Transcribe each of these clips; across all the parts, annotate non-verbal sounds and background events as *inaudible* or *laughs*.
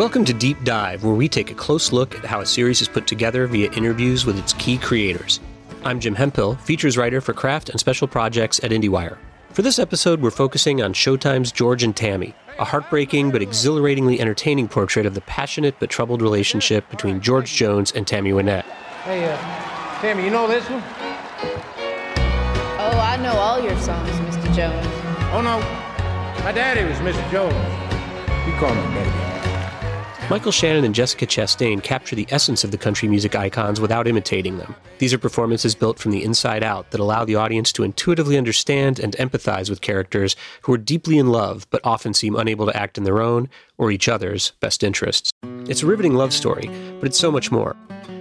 Welcome to Deep Dive, where we take a close look at how a series is put together via interviews with its key creators. I'm Jim Hemphill, features writer for craft and special projects at IndieWire. For this episode, we're focusing on Showtime's George and Tammy, a heartbreaking but exhilaratingly entertaining portrait of the passionate but troubled relationship between George Jones and Tammy Wynette. Hey, uh, Tammy, you know this one? Oh, I know all your songs, Mr. Jones. Oh, no. My daddy was Mr. Jones. You call me baby. Michael Shannon and Jessica Chastain capture the essence of the country music icons without imitating them. These are performances built from the inside out that allow the audience to intuitively understand and empathize with characters who are deeply in love but often seem unable to act in their own or each other's best interests. It's a riveting love story, but it's so much more.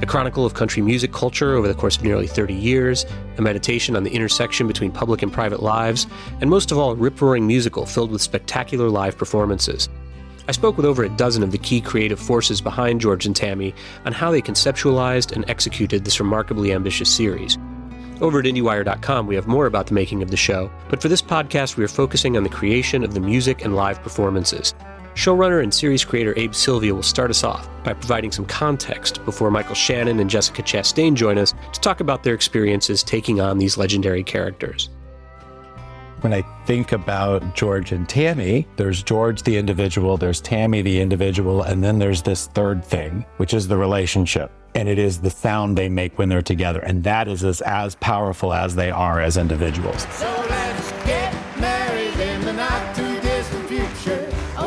A chronicle of country music culture over the course of nearly 30 years, a meditation on the intersection between public and private lives, and most of all, a rip roaring musical filled with spectacular live performances. I spoke with over a dozen of the key creative forces behind George and Tammy on how they conceptualized and executed this remarkably ambitious series. Over at IndieWire.com, we have more about the making of the show, but for this podcast, we are focusing on the creation of the music and live performances. Showrunner and series creator Abe Sylvia will start us off by providing some context before Michael Shannon and Jessica Chastain join us to talk about their experiences taking on these legendary characters. When I think about George and Tammy, there's George the individual, there's Tammy the individual, and then there's this third thing, which is the relationship. And it is the sound they make when they're together. And that is as, as powerful as they are as individuals. So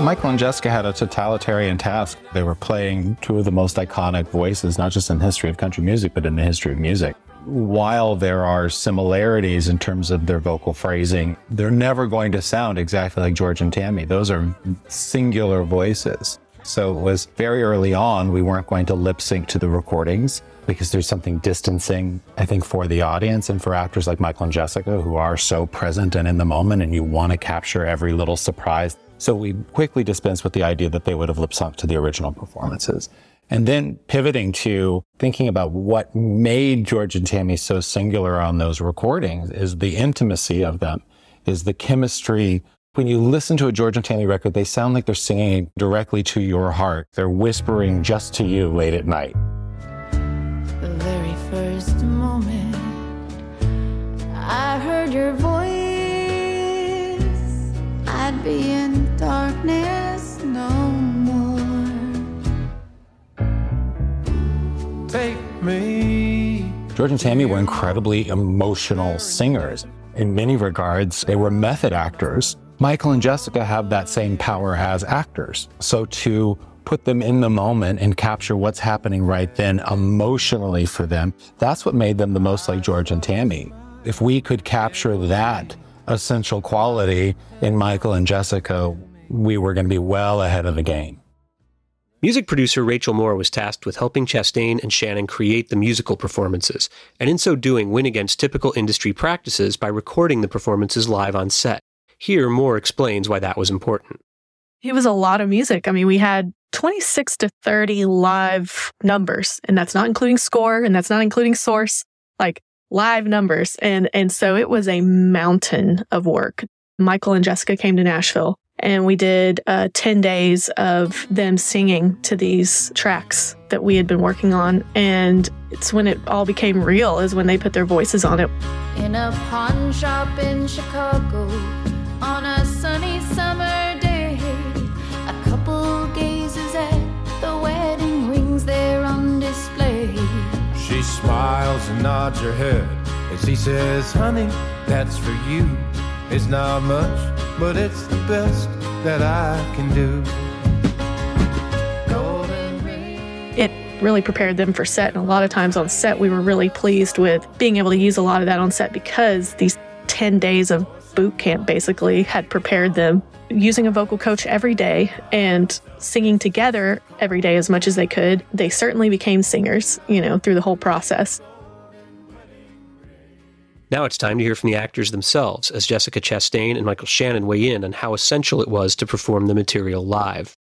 Michael and Jessica had a totalitarian task. They were playing two of the most iconic voices, not just in the history of country music, but in the history of music while there are similarities in terms of their vocal phrasing, they're never going to sound exactly like George and Tammy. Those are singular voices. So it was very early on, we weren't going to lip sync to the recordings because there's something distancing, I think, for the audience and for actors like Michael and Jessica who are so present and in the moment and you want to capture every little surprise. So we quickly dispensed with the idea that they would have lip synced to the original performances. And then pivoting to thinking about what made George and Tammy so singular on those recordings is the intimacy of them, is the chemistry. When you listen to a George and Tammy record, they sound like they're singing directly to your heart. They're whispering just to you late at night. The very first moment I heard your voice, I'd be in darkness me. George and Tammy were incredibly emotional singers. In many regards, they were method actors. Michael and Jessica have that same power as actors. So to put them in the moment and capture what's happening right then emotionally for them, that's what made them the most like George and Tammy. If we could capture that essential quality in Michael and Jessica, we were going to be well ahead of the game. Music producer Rachel Moore was tasked with helping Chastain and Shannon create the musical performances, and in so doing, win against typical industry practices by recording the performances live on set. Here, Moore explains why that was important. It was a lot of music. I mean, we had 26 to 30 live numbers, and that's not including score and that's not including source, like live numbers. And, and so it was a mountain of work. Michael and Jessica came to Nashville and we did uh, 10 days of them singing to these tracks that we had been working on. And it's when it all became real, is when they put their voices on it. In a pawn shop in Chicago on a sunny summer day, a couple gazes at the wedding rings there on display. She smiles and nods her head as he says, Honey, that's for you. It's not much, but it's the best that I can do. It really prepared them for set. And a lot of times on set, we were really pleased with being able to use a lot of that on set because these 10 days of boot camp basically had prepared them using a vocal coach every day and singing together every day as much as they could. They certainly became singers, you know, through the whole process. Now it's time to hear from the actors themselves as Jessica Chastain and Michael Shannon weigh in on how essential it was to perform the material live.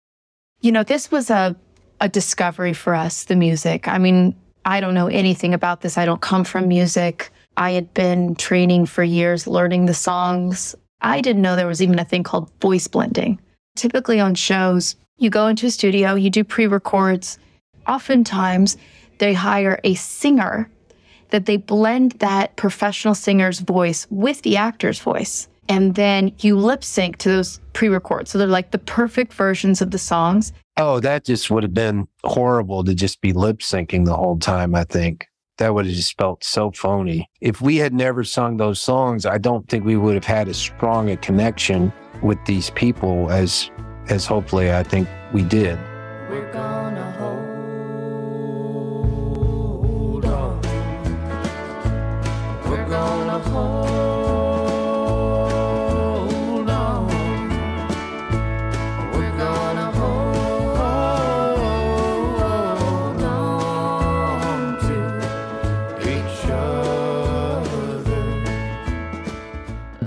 You know, this was a, a discovery for us, the music. I mean, I don't know anything about this. I don't come from music. I had been training for years, learning the songs. I didn't know there was even a thing called voice blending. Typically on shows, You go into a studio, you do pre records. Oftentimes, they hire a singer that they blend that professional singer's voice with the actor's voice. And then you lip sync to those pre records. So they're like the perfect versions of the songs. Oh, that just would have been horrible to just be lip syncing the whole time, I think. That would have just felt so phony. If we had never sung those songs, I don't think we would have had as strong a connection with these people as as hopefully I think we did.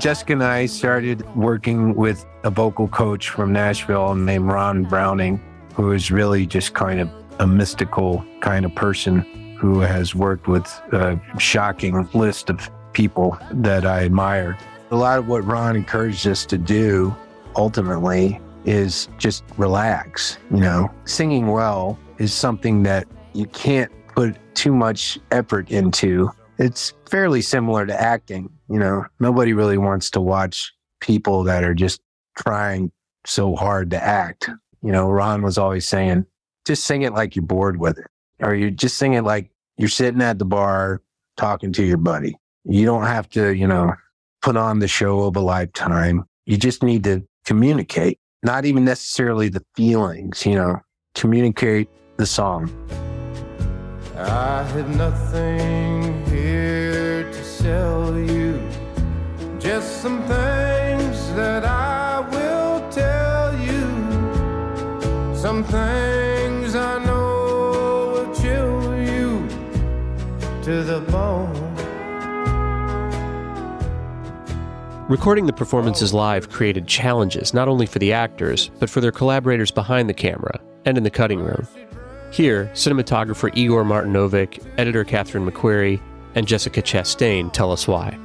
Jessica and I started working with a vocal coach from Nashville named Ron Browning, who is really just kind of a mystical kind of person who has worked with a shocking list of people that I admire. A lot of what Ron encouraged us to do ultimately is just relax. You know, singing well is something that you can't put too much effort into. It's fairly similar to acting. You know, nobody really wants to watch people that are just trying so hard to act. You know, Ron was always saying, just sing it like you're bored with it, or you just sing it like you're sitting at the bar talking to your buddy. You don't have to, you know, put on the show of a lifetime. You just need to communicate, not even necessarily the feelings, you know, communicate the song. I had nothing sell you, just some things that I will tell you. Some things I know will chill you to the bone. Recording the performances live created challenges not only for the actors, but for their collaborators behind the camera and in the cutting room. Here, cinematographer Igor Martinovic, editor Catherine McQuarrie, and Jessica Chastain tell us why.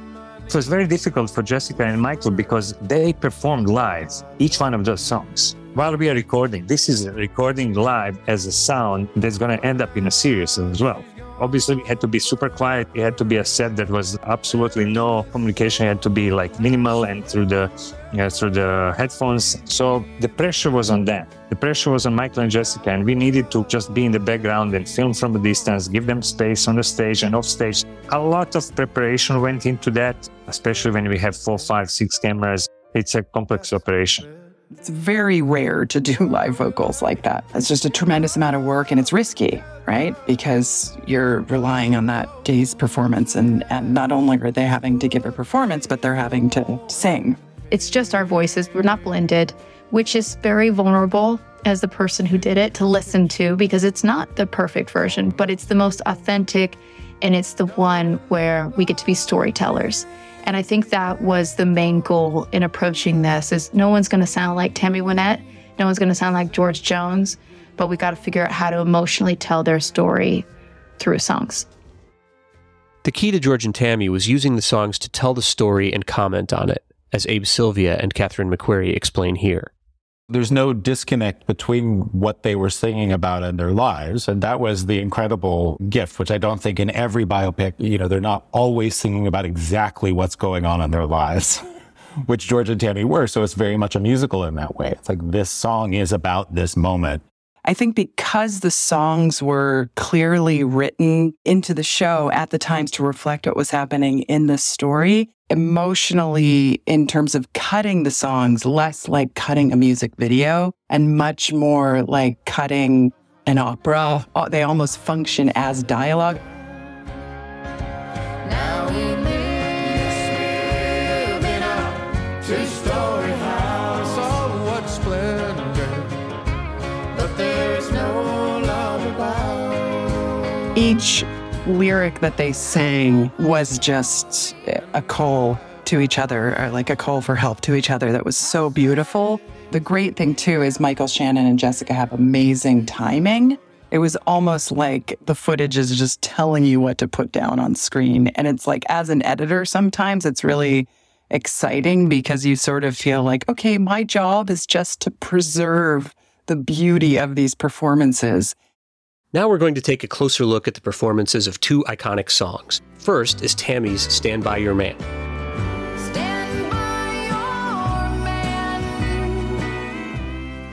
So it's very difficult for Jessica and Michael because they performed live each one of those songs. While we are recording, this is recording live as a sound that's going to end up in a series as well. Obviously, we had to be super quiet. It had to be a set that was absolutely no communication. It had to be like minimal and through the through the headphones. So the pressure was on them. The pressure was on Michael and Jessica, and we needed to just be in the background and film from a distance, give them space on the stage and off stage. A lot of preparation went into that, especially when we have four, five, six cameras. It's a complex operation. It's very rare to do *laughs* live vocals like that. It's just a tremendous amount of work and it's risky, right? Because you're relying on that day's performance and, and not only are they having to give a performance, but they're having to sing. It's just our voices. We're not blended, which is very vulnerable as the person who did it to listen to because it's not the perfect version, but it's the most authentic and it's the one where we get to be storytellers. And I think that was the main goal in approaching this is no one's going to sound like Tammy Wynette, no one's going to sound like George Jones, but we got to figure out how to emotionally tell their story through songs. The key to George and Tammy was using the songs to tell the story and comment on it, as Abe Sylvia and Catherine McQuarrie explain here. There's no disconnect between what they were singing about in their lives. And that was the incredible gift, which I don't think in every biopic, you know, they're not always singing about exactly what's going on in their lives, *laughs* which George and Tammy were. So it's very much a musical in that way. It's like this song is about this moment. I think because the songs were clearly written into the show at the times to reflect what was happening in the story, emotionally, in terms of cutting the songs, less like cutting a music video and much more like cutting an opera. Uh, They almost function as dialogue. Now we live in a Two-story house, all what splendor, but there's no love about. Each lyric that they sang was just a call to each other, or like a call for help to each other that was so beautiful. The great thing, too, is Michael Shannon and Jessica have amazing timing. It was almost like the footage is just telling you what to put down on screen. And it's like, as an editor, sometimes it's really exciting because you sort of feel like, okay, my job is just to preserve the beauty of these performances. Now we're going to take a closer look at the performances of two iconic songs. First is Tammy's Stand By Your Man.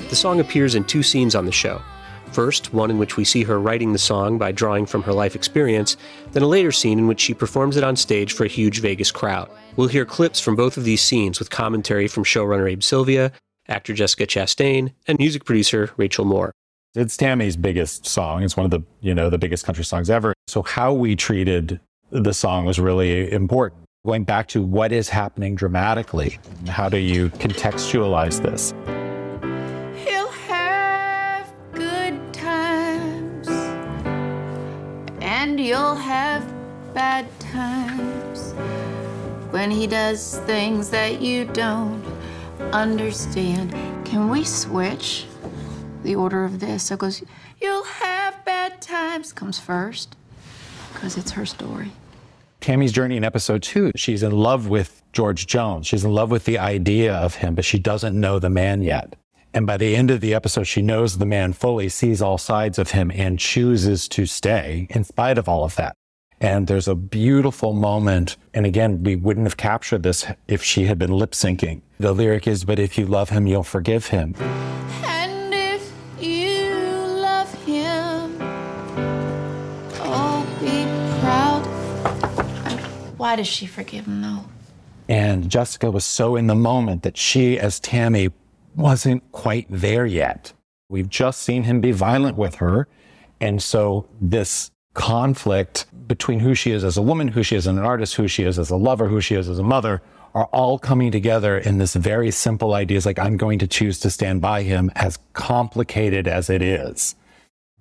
The song appears in two scenes on the show. First, one in which we see her writing the song by drawing from her life experience, then a later scene in which she performs it on stage for a huge Vegas crowd. We'll hear clips from both of these scenes with commentary from showrunner Abe Sylvia, actor Jessica Chastain, and music producer Rachel Moore. It's Tammy's biggest song. It's one of the, you know, the biggest country songs ever. So how we treated the song was really important. Going back to what is happening dramatically, how do you contextualize this? He'll have good times, and you'll have bad times when he does things that you don't understand. Can we switch the order of this? So it goes, You'll have bad times comes first, because it's her story. Tammy's journey in episode two, she's in love with George Jones. She's in love with the idea of him, but she doesn't know the man yet. And by the end of the episode, she knows the man fully, sees all sides of him, and chooses to stay in spite of all of that. And there's a beautiful moment. And again, we wouldn't have captured this if she had been lip syncing. The lyric is, But if you love him, you'll forgive him. And Why does she forgive him, though? And Jessica was so in the moment that she, as Tammy, wasn't quite there yet. We've just seen him be violent with her. And so this conflict between who she is as a woman, who she is as an artist, who she is as a lover, who she is as a mother, are all coming together in this very simple idea. It's like, I'm going to choose to stand by him, as complicated as it is.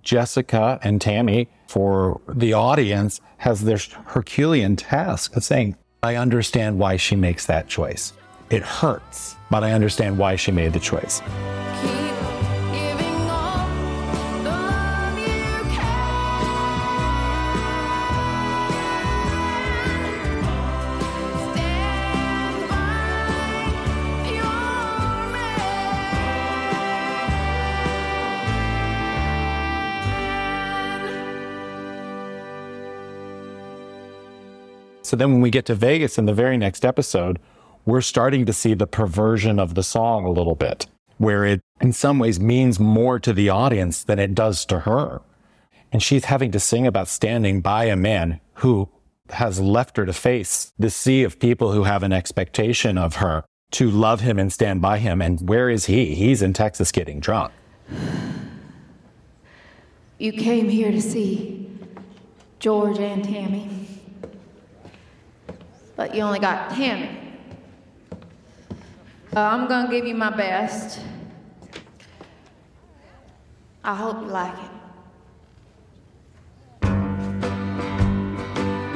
Jessica and Tammy, for the audience, has this Herculean task of saying, I understand why she makes that choice. It hurts, but I understand why she made the choice. So then when we get to Vegas in the very next episode, we're starting to see the perversion of the song a little bit, where it in some ways means more to the audience than it does to her. And she's having to sing about standing by a man who has left her to face the sea of people who have an expectation of her to love him and stand by him. And where is he? He's in Texas getting drunk. You came here to see George and Tammy, but you only got Tammy. Uh, I'm gonna give you my best. I hope you like it.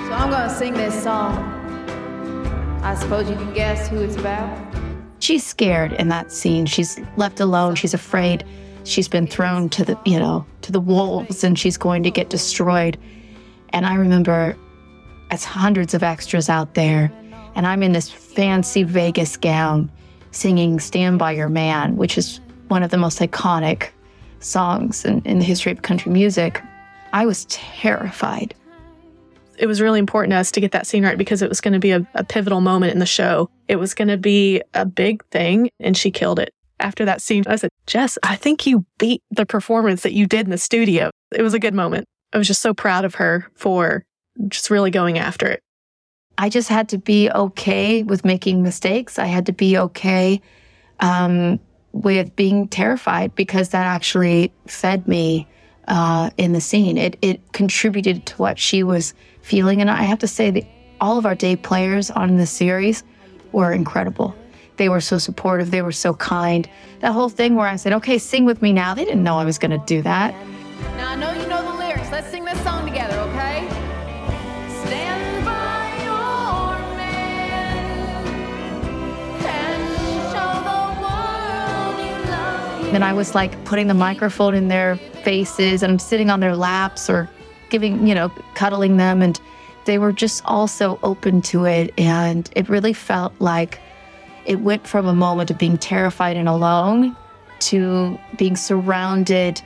So I'm gonna sing this song. I suppose you can guess who it's about. She's scared in that scene. She's left alone. She's afraid. She's been thrown to the, you know, to the wolves and she's going to get destroyed. And I remember as hundreds of extras out there and I'm in this fancy Vegas gown singing Stand By Your Man, which is one of the most iconic songs in, in the history of country music. I was terrified. It was really important to us to get that scene right because it was going to be a, a pivotal moment in the show. It was going to be a big thing, and she killed it. After that scene, I said, Jess, I think you beat the performance that you did in the studio. It was a good moment. I was just so proud of her for just really going after it. I just had to be okay with making mistakes. I had to be okay um, with being terrified because that actually fed me uh, in the scene. It it contributed to what she was feeling, and I have to say that all of our day players on the series were incredible. They were so supportive. They were so kind. That whole thing where I said, "Okay, sing with me now." They didn't know I was going to do that. Then I was like putting the microphone in their faces and sitting on their laps or giving, you know, cuddling them. And they were just all so open to it. And it really felt like it went from a moment of being terrified and alone to being surrounded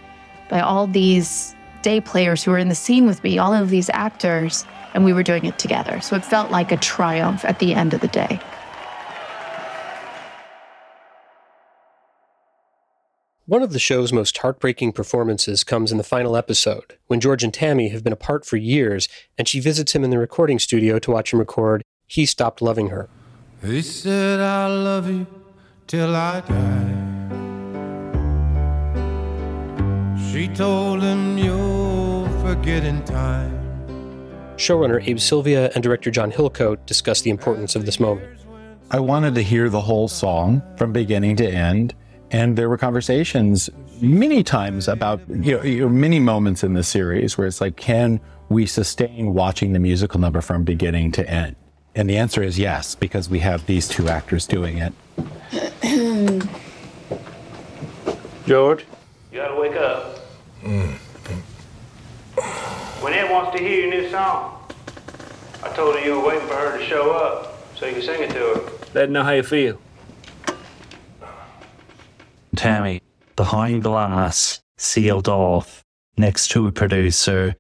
by all these day players who were in the scene with me, all of these actors, and we were doing it together. So it felt like a triumph at the end of the day. One of the show's most heartbreaking performances comes in the final episode, when George and Tammy have been apart for years, and she visits him in the recording studio to watch him record He Stopped Loving Her. He said, I love you till I die. She told him you'll forget in time. Showrunner Abe Sylvia and director John Hillcoat discuss the importance of this moment. I wanted to hear the whole song from beginning to end. And there were conversations many times about, you know, you know, many moments in the series where it's like, can we sustain watching the musical number from beginning to end? And the answer is yes, because we have these two actors doing it. *clears throat* George? You gotta wake up. Mm. Wynette wants to hear your new song. I told her you were waiting for her to show up so you can sing it to her. Let her know how you feel. Tammy, behind glass, sealed off, next to a producer,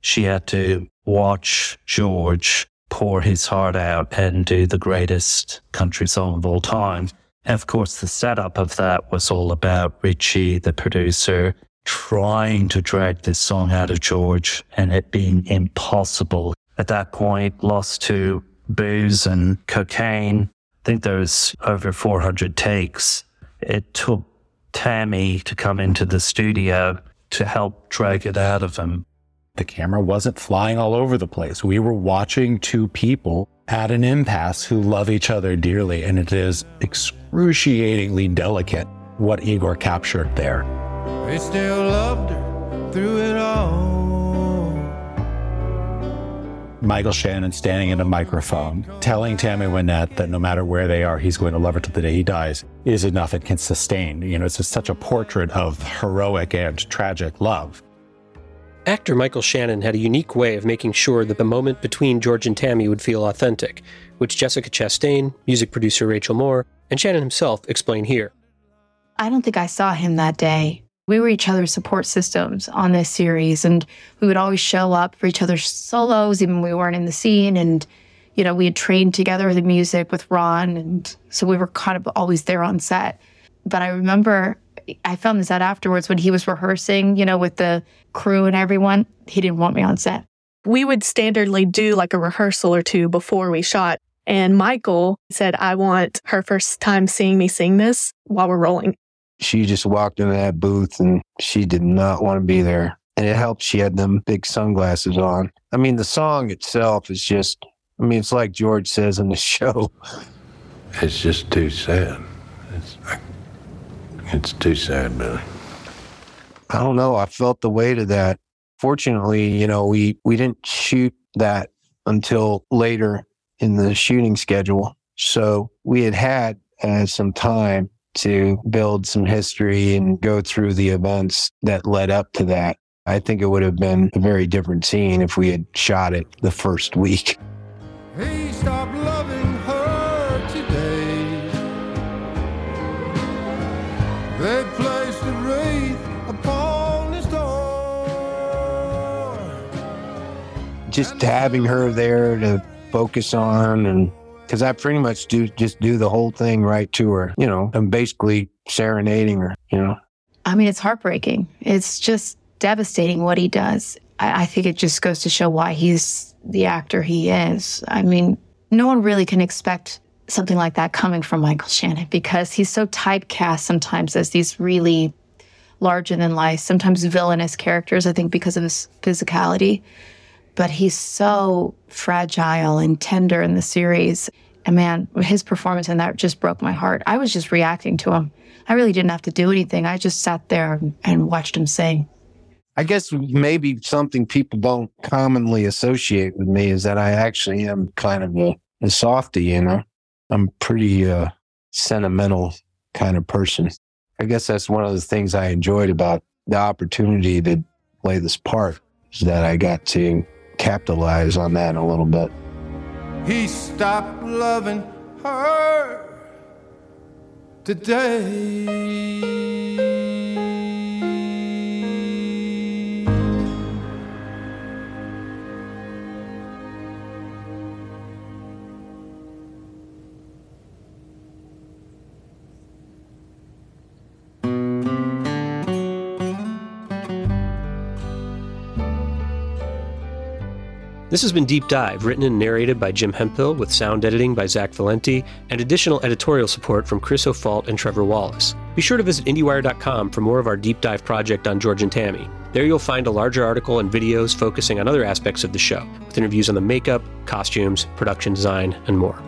she had to watch George pour his heart out and do the greatest country song of all time. And of course, the setup of that was all about Richie, the producer, trying to drag this song out of George and it being impossible. At that point, lost to booze and cocaine. I think there was over 400 takes. It took Tammy to come into the studio to help drag it out of him. The camera wasn't flying all over the place. We were watching two people at an impasse who love each other dearly, and it is excruciatingly delicate what Igor captured there. He still loved her through it all. Michael Shannon standing in a microphone telling Tammy Wynette that no matter where they are, he's going to love her to the day he dies is enough and can sustain. You know, it's just such a portrait of heroic and tragic love. Actor Michael Shannon had a unique way of making sure that the moment between George and Tammy would feel authentic, which Jessica Chastain, music producer Rachel Moore, and Shannon himself explain here. I don't think I saw him that day. We were each other's support systems on this series, and we would always show up for each other's solos, even when we weren't in the scene. And, you know, we had trained together the music with Ron, and so we were kind of always there on set. But I remember I found this out afterwards when he was rehearsing, you know, with the crew and everyone. He didn't want me on set. We would standardly do like a rehearsal or two before we shot. And Michael said, I want her first time seeing me sing this while we're rolling. She just walked into that booth and she did not want to be there. And it helped she had them big sunglasses on. I mean, the song itself is just, I mean, it's like George says in the *laughs* show. It's just too sad. It's, it's too sad, Billy. I don't know. I felt the weight of that. Fortunately, you know, we, we didn't shoot that until later in the shooting schedule. So we had had uh, some time to build some history and mm-hmm. go through the events that led up to that. I think it would have been a very different scene if we had shot it the first week. He stopped loving her today. They placed a wreath upon his door. Just having her there to focus on and because I pretty much do just do the whole thing right to her, you know, I'm basically serenading her, you know. I mean, it's heartbreaking. It's just devastating what he does. I, I think it just goes to show why he's the actor he is. I mean, no one really can expect something like that coming from Michael Shannon because he's so typecast sometimes as these really larger than life, sometimes villainous characters, I think, because of his physicality. But he's so fragile and tender in the series. And man, his performance in that just broke my heart. I was just reacting to him. I really didn't have to do anything. I just sat there and watched him sing. I guess maybe something people don't commonly associate with me is that I actually am kind of a, a softy, you know. I'm pretty uh, sentimental kind of person. I guess that's one of the things I enjoyed about the opportunity to play this part is that I got to capitalize on that a little bit. He stopped loving her today. This has been Deep Dive, written and narrated by Jim Hemphill, with sound editing by Zach Valenti, and additional editorial support from Chris O'Falt and Trevor Wallace. Be sure to visit IndieWire.com for more of our deep dive project on George and Tammy. There you'll find a larger article and videos focusing on other aspects of the show, with interviews on the makeup, costumes, production design, and more.